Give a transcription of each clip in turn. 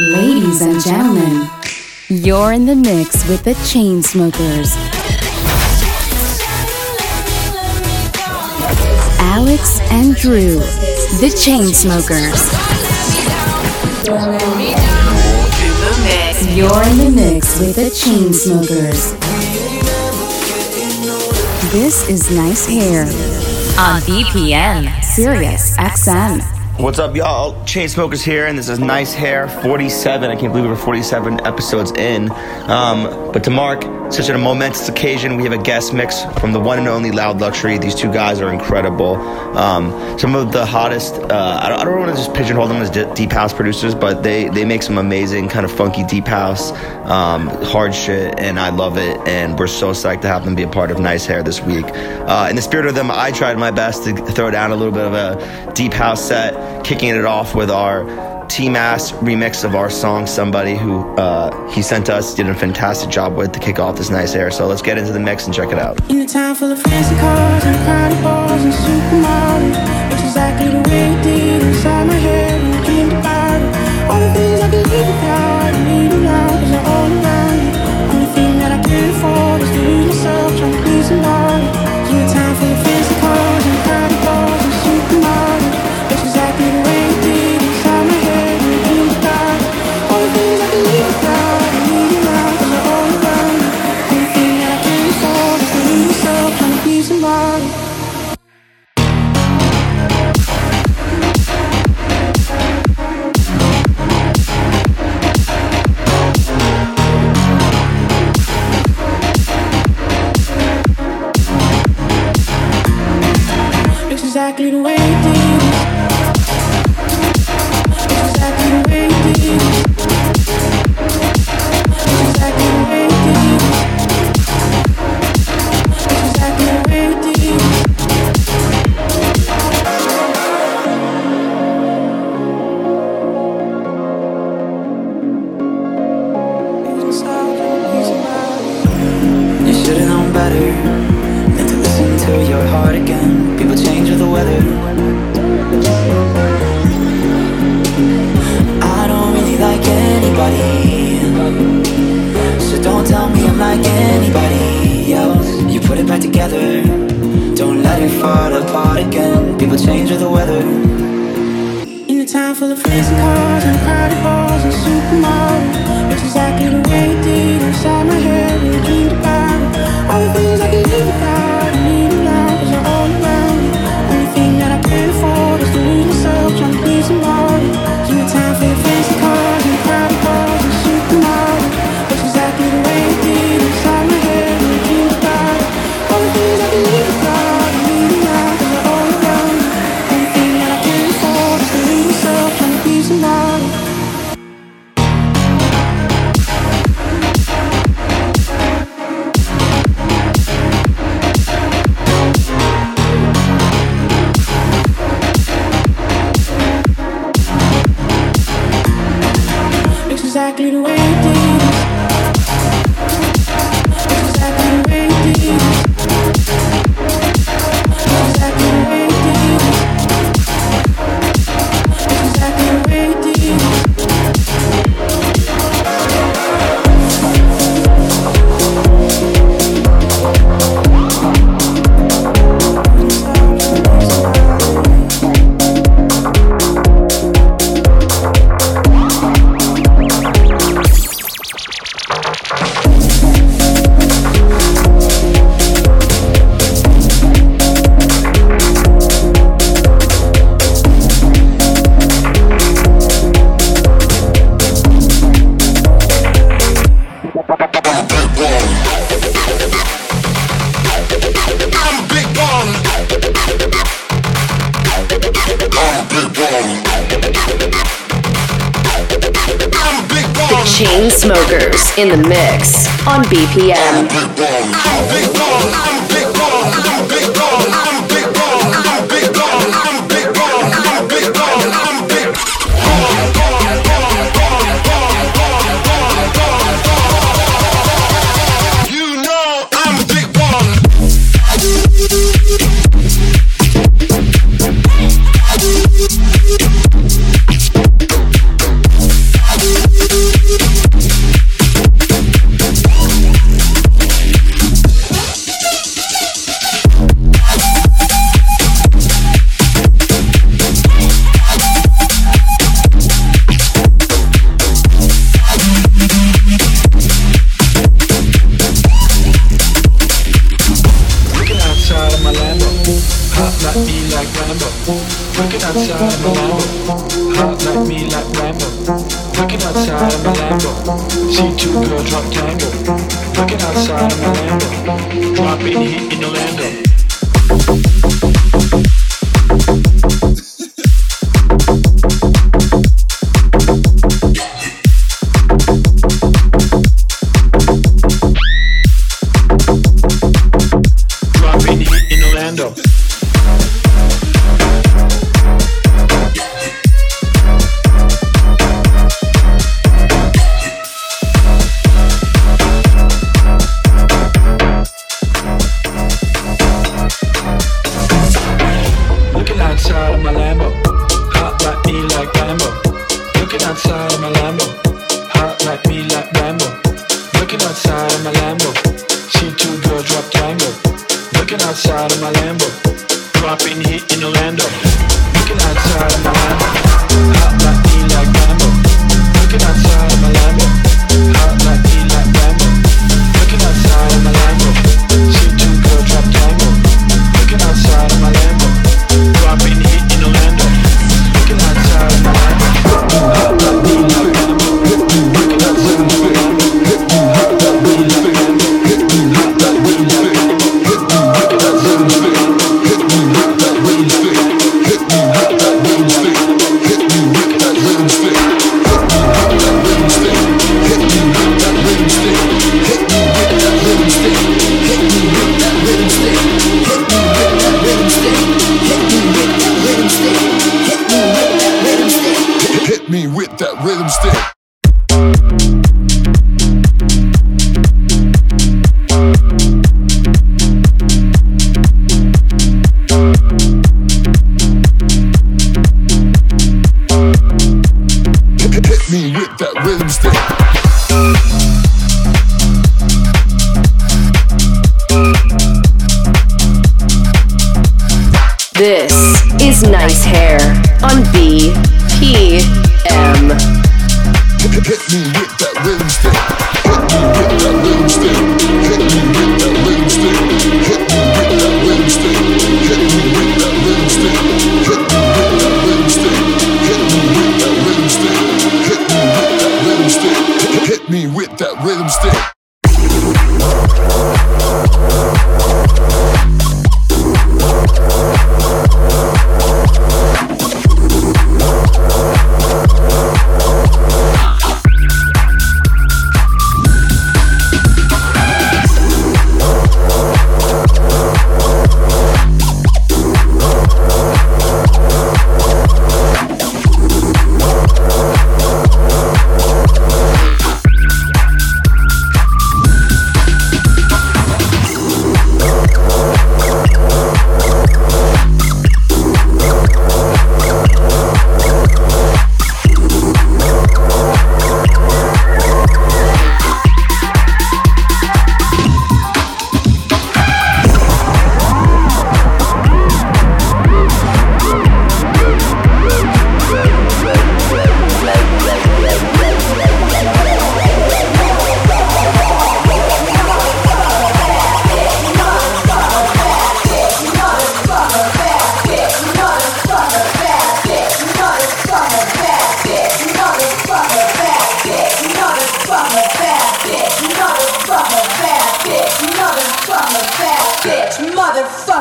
Ladies and gentlemen, you're in the mix with the Chainsmokers. Alex and Drew, the Chainsmokers. You're in the mix with the Chainsmokers. This is Nice Hair on BPM, Sirius XM. What's up, y'all? Chainsmokers here, and this is Nice Hair 47. I can't believe we're 47 episodes in. Um, but to mark such a momentous occasion, we have a guest mix from the one and only Loud Luxury. These two guys are incredible. Um, some of the hottest, uh, I don't, don't want to just pigeonhole them as deep house producers, but they, they make some amazing, kind of funky deep house, um, hard shit, and I love it. And we're so psyched to have them be a part of Nice Hair this week. Uh, in the spirit of them, I tried my best to throw down a little bit of a deep house set kicking it off with our T Mass remix of our song Somebody, who uh, he sent us, did a fantastic job with to kick off this Nice Hair. So let's get into the mix and check it out. In a town full of fancy cars and crowded bars and supermodels, it's exactly the way it did inside my head when came to. All the things I exactly the way on BPM. Dropping in Orlando. really.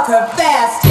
her fast.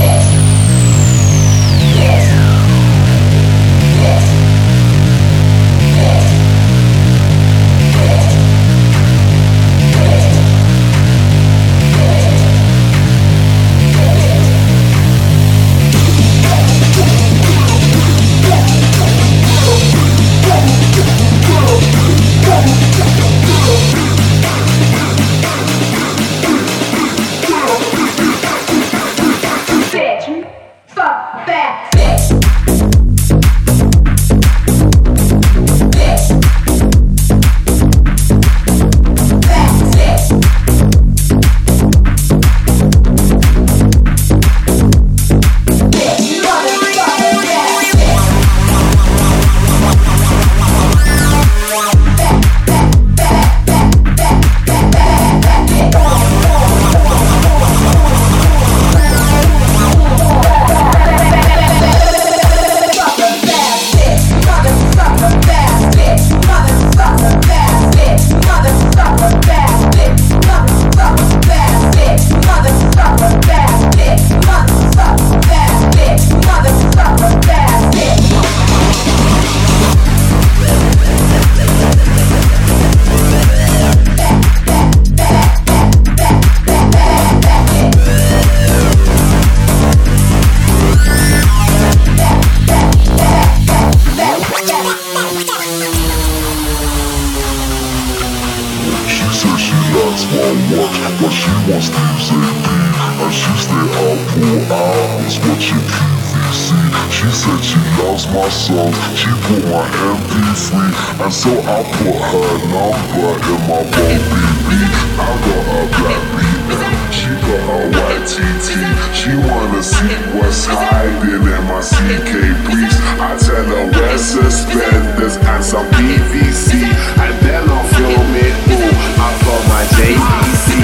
She put my MP3, and so I put her number in my phone BB. I got a black BM, she got a white TT. She wanna see what's hiding in my CK briefs. I tell her wear suspenders and some PVC, and then I'll film it. Ooh, I got my JVC.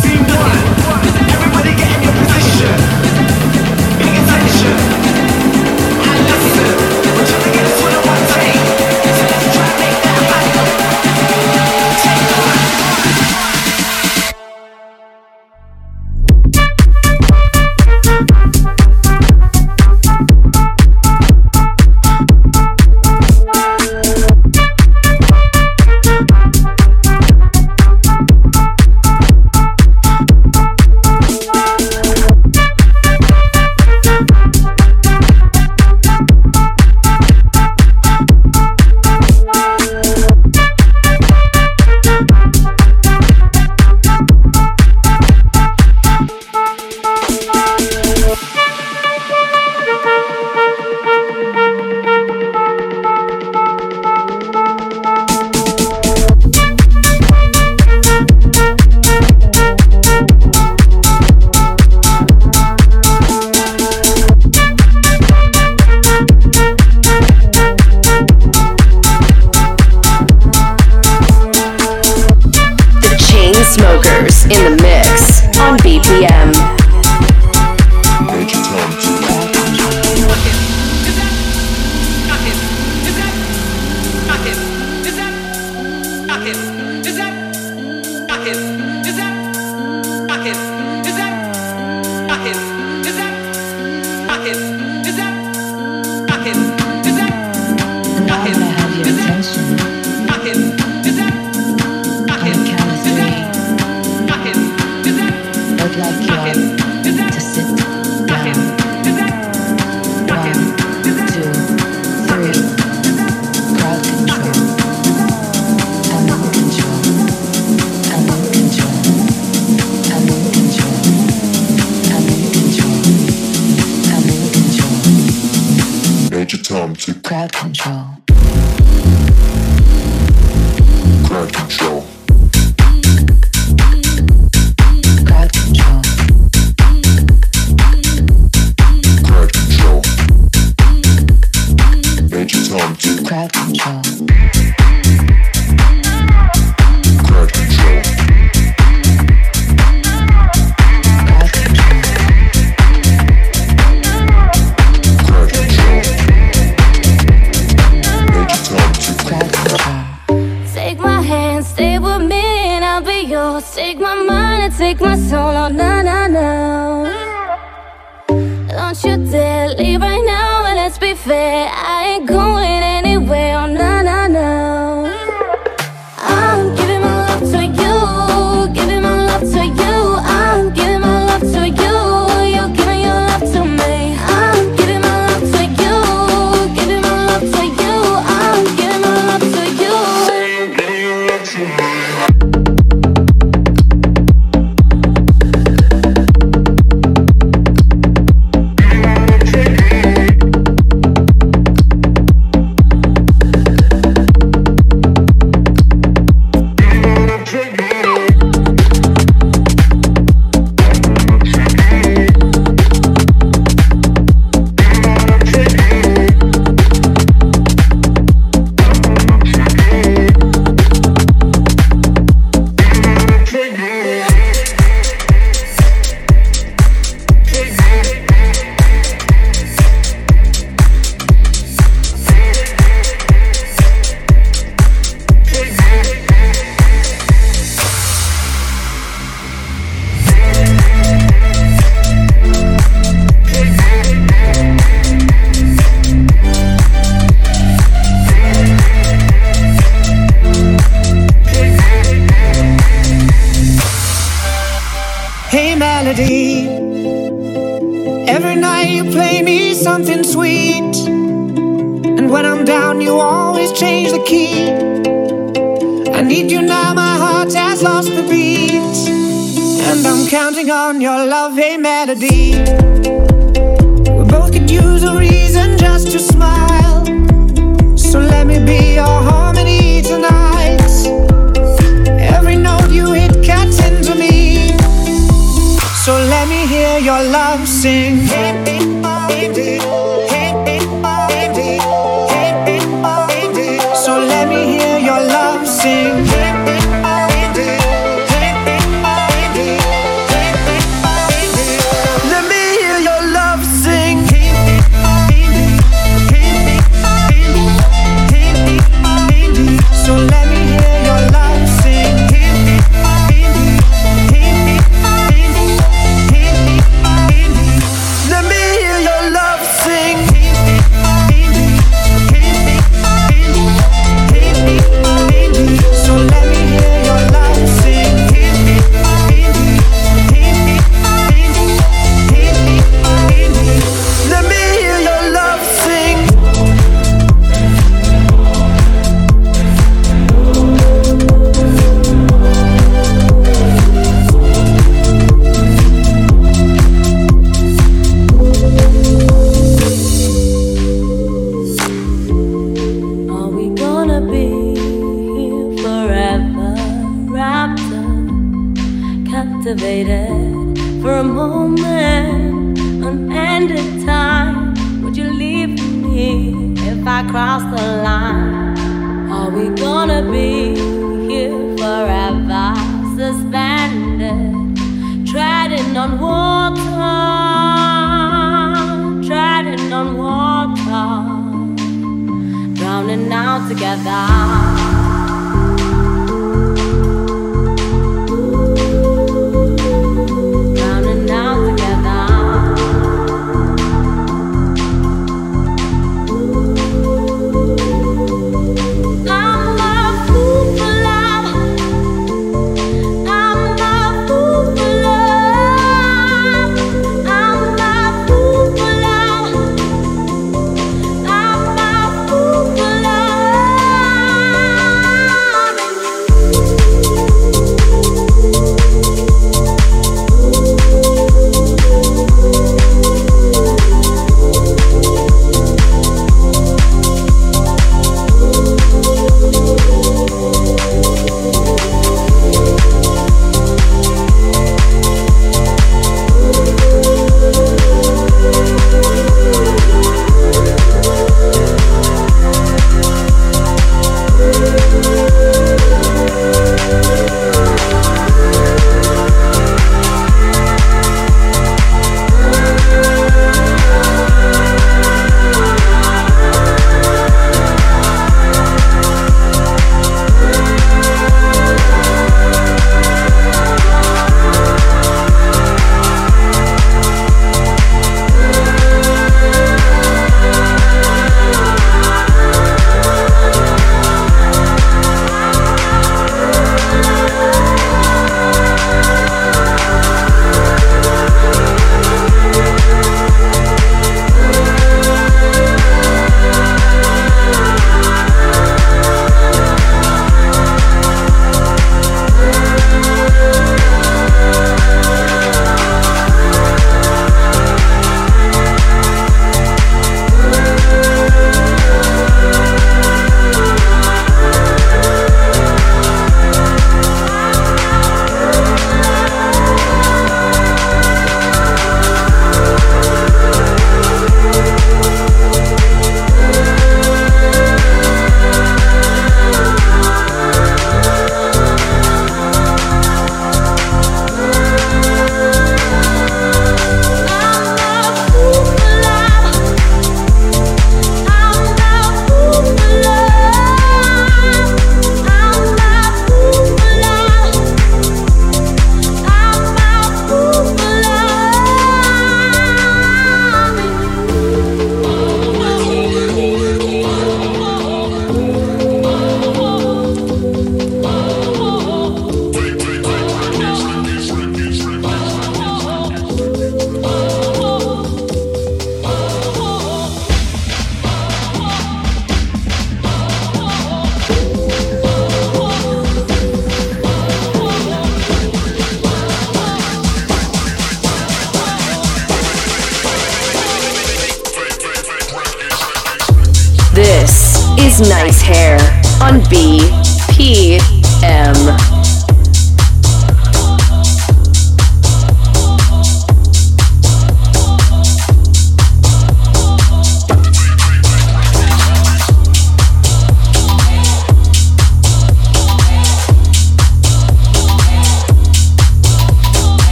C1, everybody get in your position. control.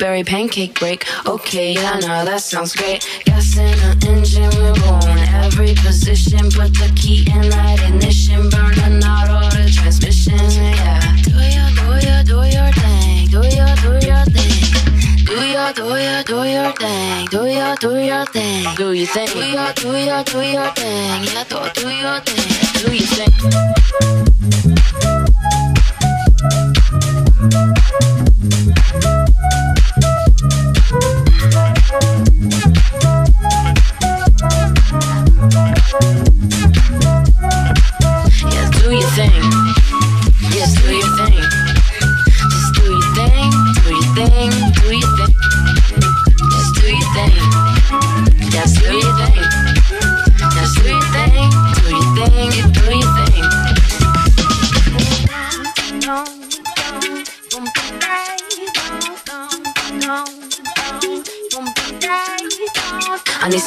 Blueberry pancake break. Okay, yeah, no, that sounds great. Gas in the engine, we're going every position. Put the key in that ignition, burning out all the transmissions. Yeah, do your, do your, do your thing. Do your, do your thing. Do your, do your, do your thing. Do your, do your thing. Do your thing. Do your, do your, do your thing. Yeah, do, do your thing. Do your thing.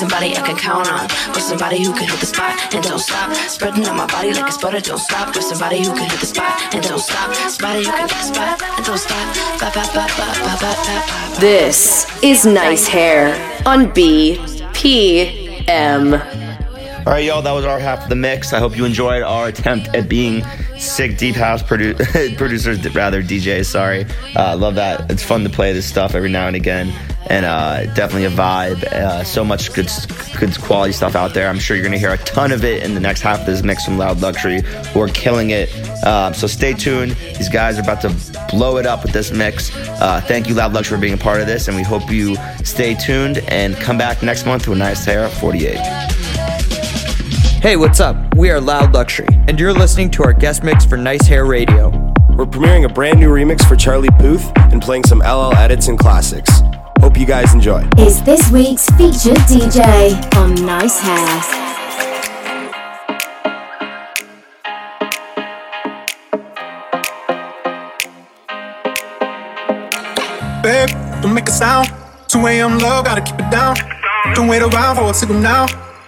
Somebody I can count on, or somebody who can hit the spot and don't stop. Spreading out my body like a sputter, don't stop. Or somebody who can hit the spot and don't stop. Somebody who can hit the spot and don't stop. Ba ba ba ba ba ba ba ba. This is Nice Hair on BPM. All right, y'all, that was our half of the mix. I hope you enjoyed our attempt at being sick deep house produ- producers, rather DJs. Sorry, uh, love that. It's fun to play this stuff every now and again, and uh, definitely a vibe. Uh, so much good, good quality stuff out there. I'm sure you're gonna hear a ton of it in the next half of this mix from Loud Luxury, who are killing it. Uh, so stay tuned. These guys are about to blow it up with this mix. Uh, thank you, Loud Luxury, for being a part of this, and we hope you stay tuned and come back next month with a Nice Hair 48. Hey, what's up? We are Loud Luxury, and you're listening to our guest mix for Nice Hair Radio. We're premiering a brand new remix for Charlie Puth and playing some LL edits and classics. Hope you guys enjoy. Is this week's featured DJ on Nice Hair. Babe, don't make a sound. 2 a.m. low, gotta keep it down. Don't wait around for a signal now.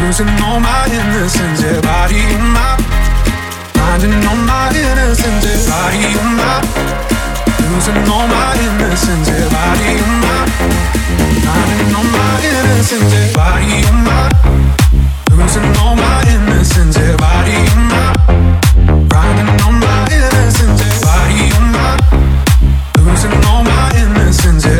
losing all my innocence. Yeah, body on my, finding all my innocence. Yeah, body on my, losing all my innocence. Yeah, body on my, finding all my innocence. Yeah, body on my, losing all my innocence. Yeah, body on my, my, losing all my innocence. Yeah,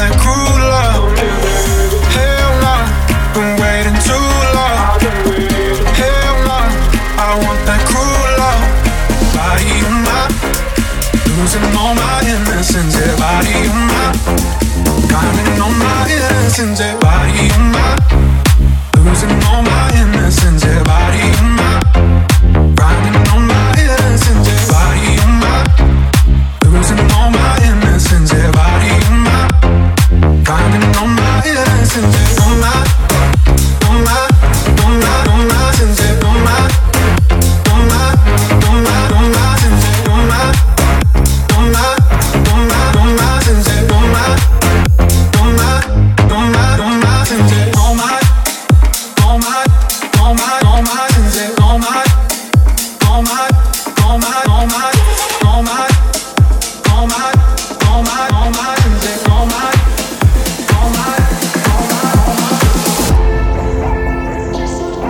losing all my innocence, yeah, body on my. Climbing on my innocence, yeah, body on my. Losing all my innocence, yeah, body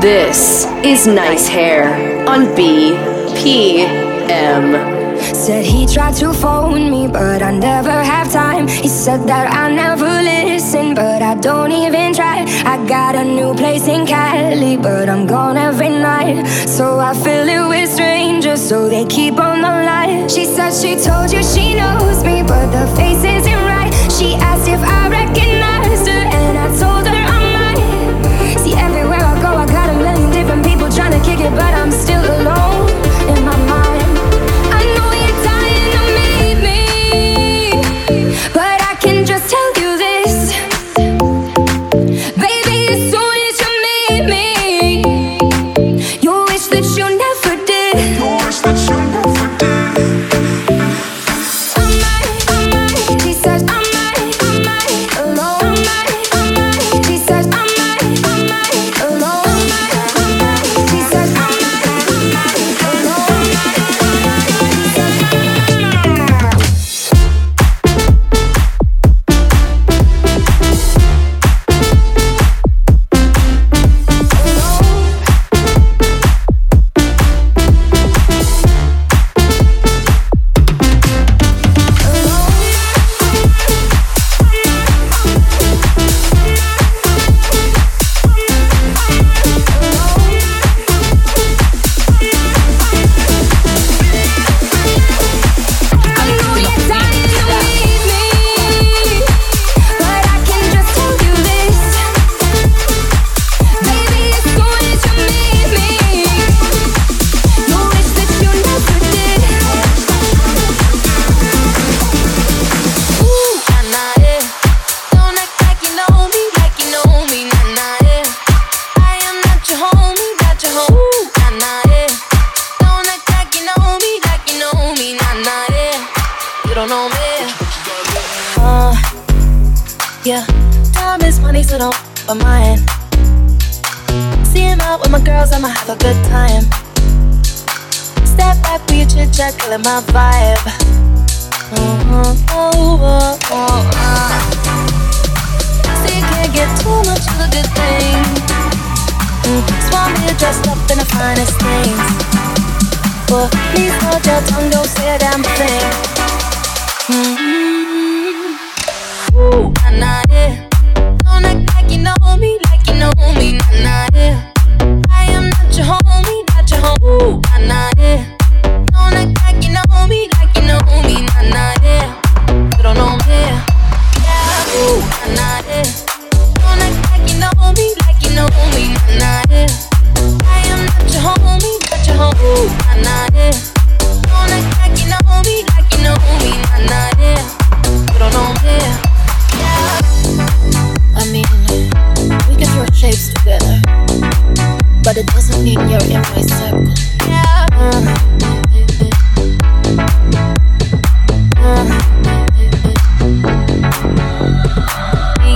This is Nice Hair on BPM. Said he tried to phone me, but I never have time. He said that I never listen, but I don't even try. I got a new place in Cali, but I'm gone every night. So I fill it with strangers, so they keep on the line. She said she told you she knows me, but the face isn't right. She asked if I recognized yeah, time is money, so don't for mine. See him out with my girls, I'ma have a good time. Step back with your chit chat, killing my vibe. Mhm, oh, oh, oh, uh. See, you can't get too much of a good thing. Mm, so I'm here dressed up in the finest things. But please hold your tongue, don't say a damn thing. Mm-hmm. Ooh, nah, nah, yeah. Don't act like you know me, like you know me, nah, nah, yeah. I am not your homie, not your homie, Ooh, nah, nah, yeah. Don't act like you know me, like you know me, nah, nah, yeah. You don't know me, yeah. Ooh, nah, nah, yeah. Don't act like you know me, like you know me, nah, nah, yeah. I am not your homie, not your homie, Ooh, nah, nah, yeah. Mean you're in my circle. Yeah.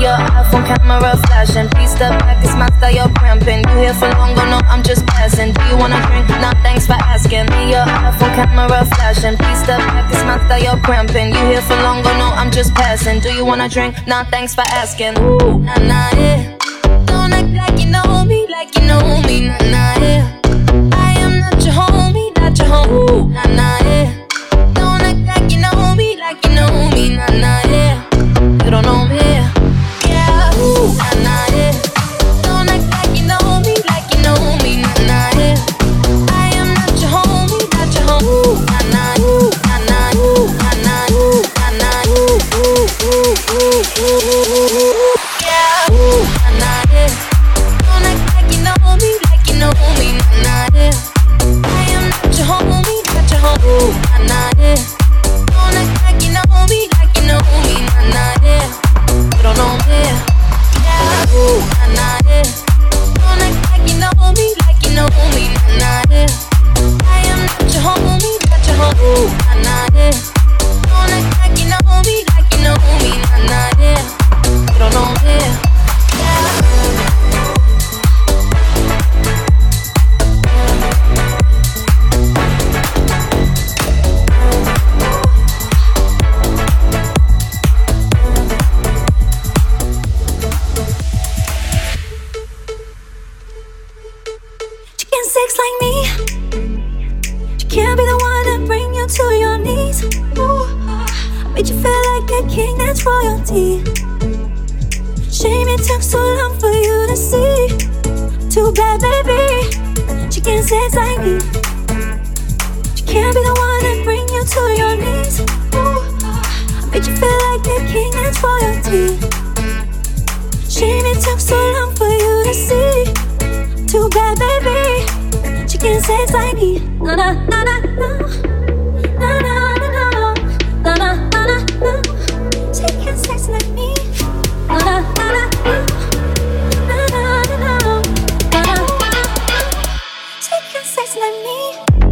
Your iPhone camera flashing. Please step back, it's my style, you're cramping. You here for long, oh no, I'm just passing. Do you wanna drink? Nah, thanks for asking. Your iPhone camera flashing. Please step back, it's my style, you're cramping. You here for long, oh no, I'm just passing. Do you wanna drink? Nah, thanks for asking. Ooh, nah, nah, yeah. Don't act like you know me, like you know me, nah, nah, yeah. I am not your homie, not your homie, nah, nah, yeah. Don't act like you know me, like you know me, nah, nah, yeah. You don't know me, let me.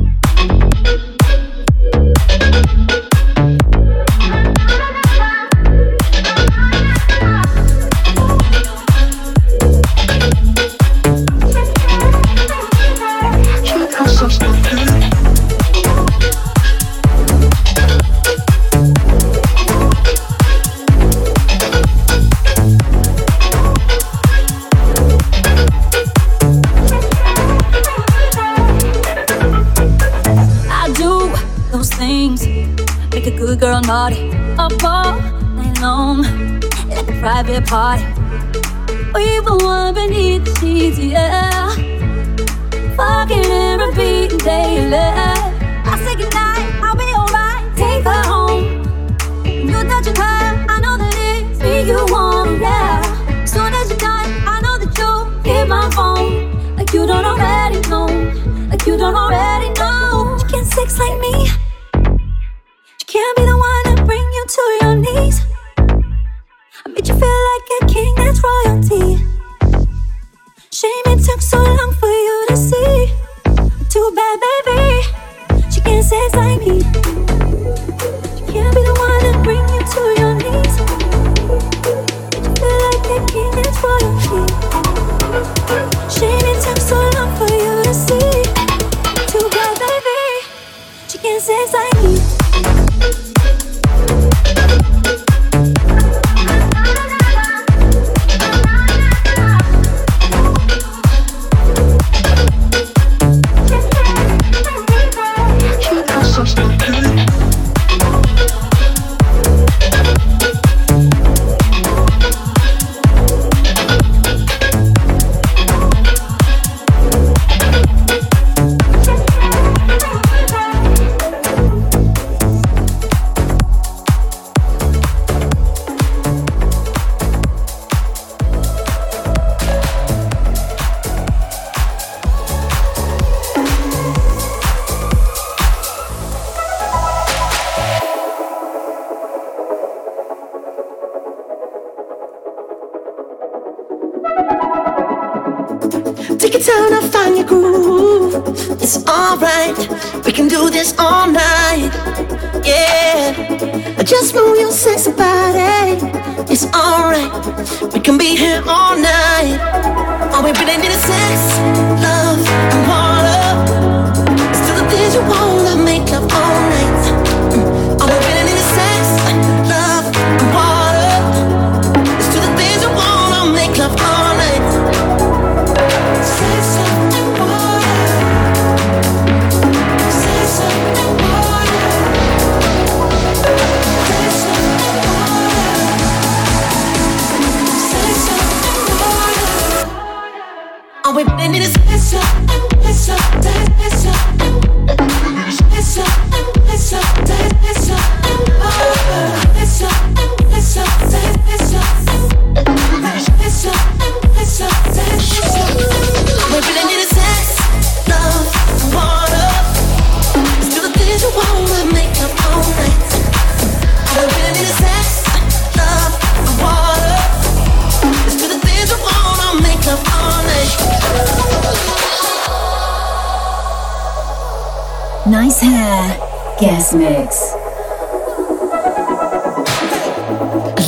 Nice hair. Guest mix.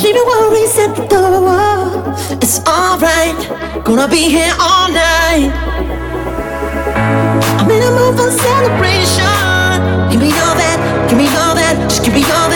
Leave Leaving worries at the door. It's alright. Gonna be here all night. I'm in a mood for celebration. Give me all that. Give me all that. Just give me all that.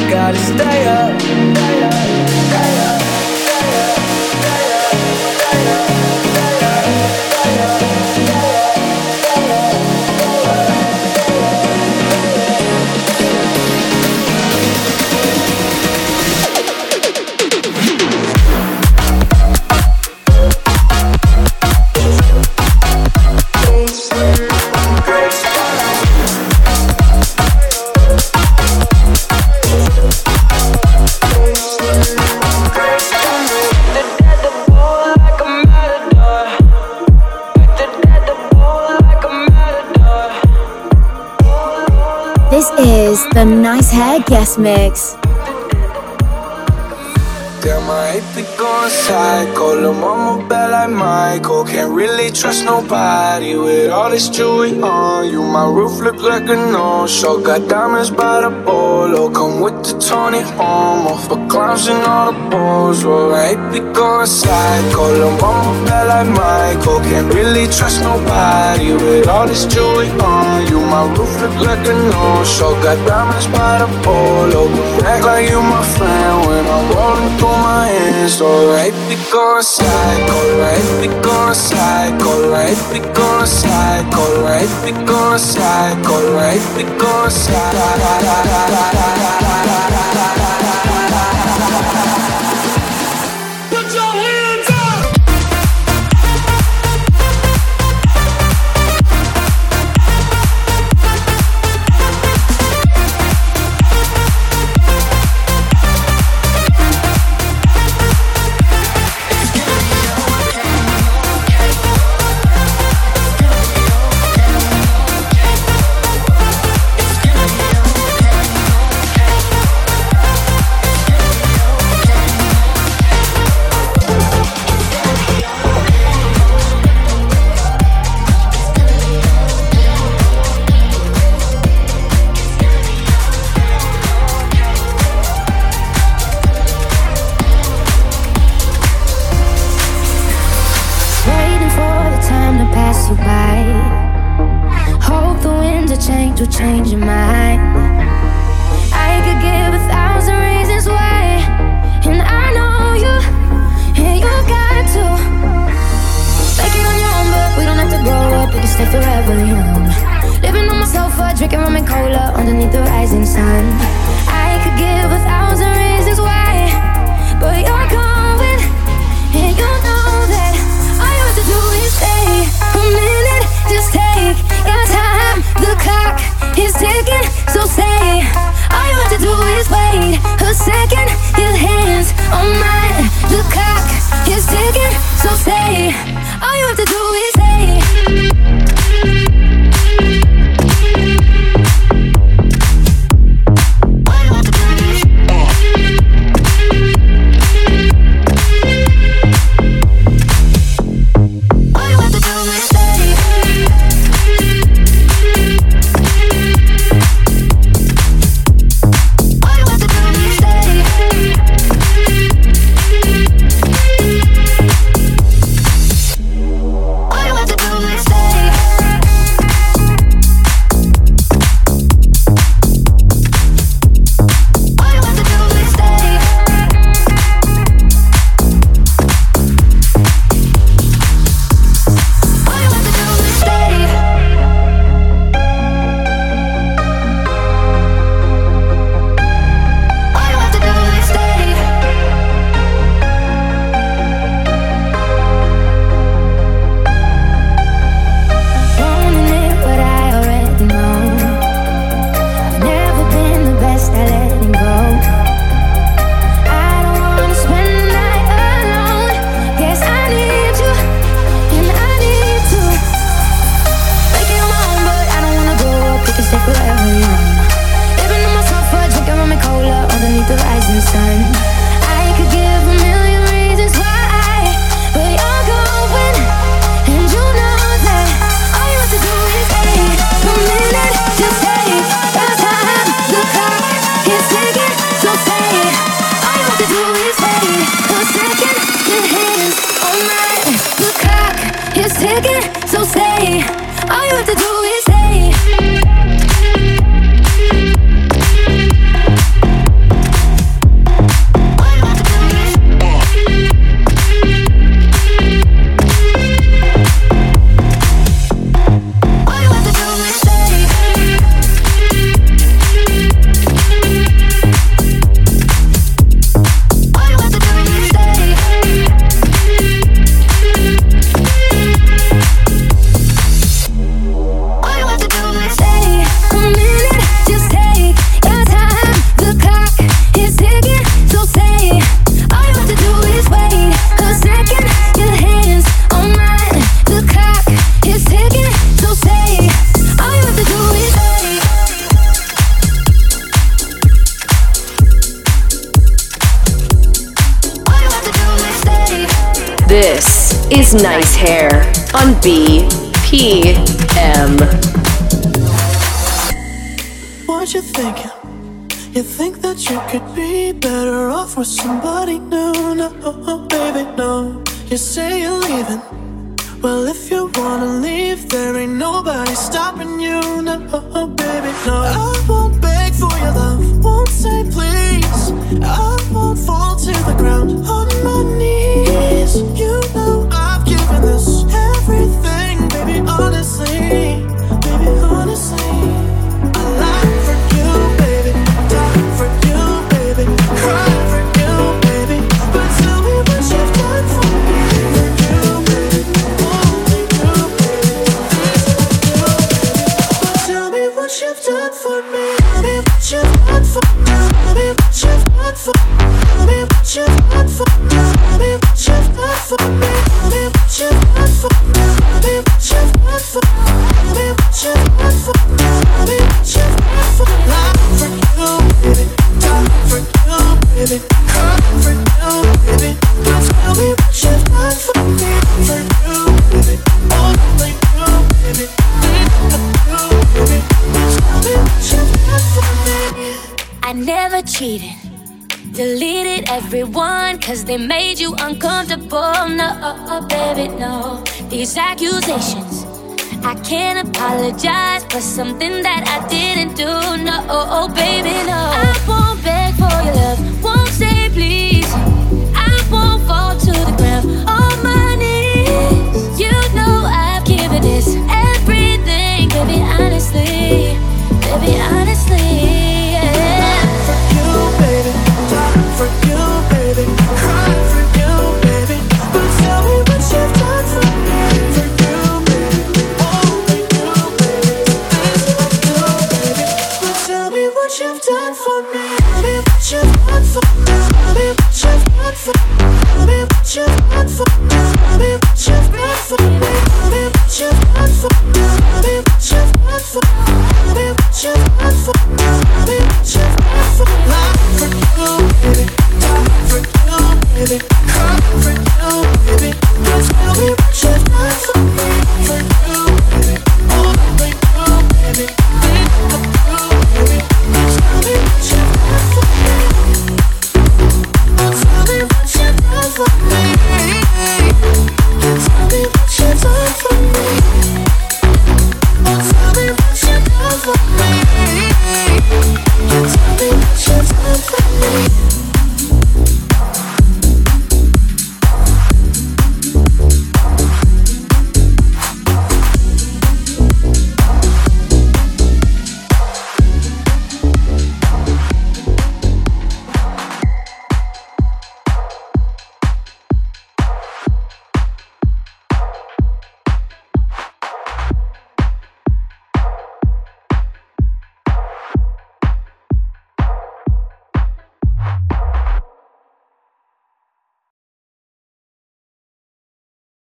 you gotta stay up. guest mix. Damn, I hate the going psycho. Lil' mama bad like Michael. Can't really trust nobody with all this jewelry on you. My roof look like a no-show. Got diamonds by the polo. Come with the Tony Romo for clowns and all the balls. Well, I hate the going psycho. Lil' mama bad like Michael. Can't really trust nobody with all this jewelry on you my roof look like a nose. So got diamonds by the polo. Act like you my friend when I'm rolling through my hands. Alright, we gonna psycho. Alright, we gonna psycho. Alright, we gonna psycho. Alright, we gonna psycho. Alright, we gonna psycho. Nice Hair on BPM. What you thinking? You think that you could be better off with somebody new? No, baby, no. You say you're leaving. Well, if you wanna leave, there ain't nobody stopping you. No, baby, no. I won't beg for your love, won't say please. I won't fall to the ground on my knees. You know I even this everything, baby, honestly. I never cheated, deleted cause they made you uncomfortable. No, uh, uh, baby, no. These accusations, I can't apologize for something that I didn't do. No, oh, oh, baby, no.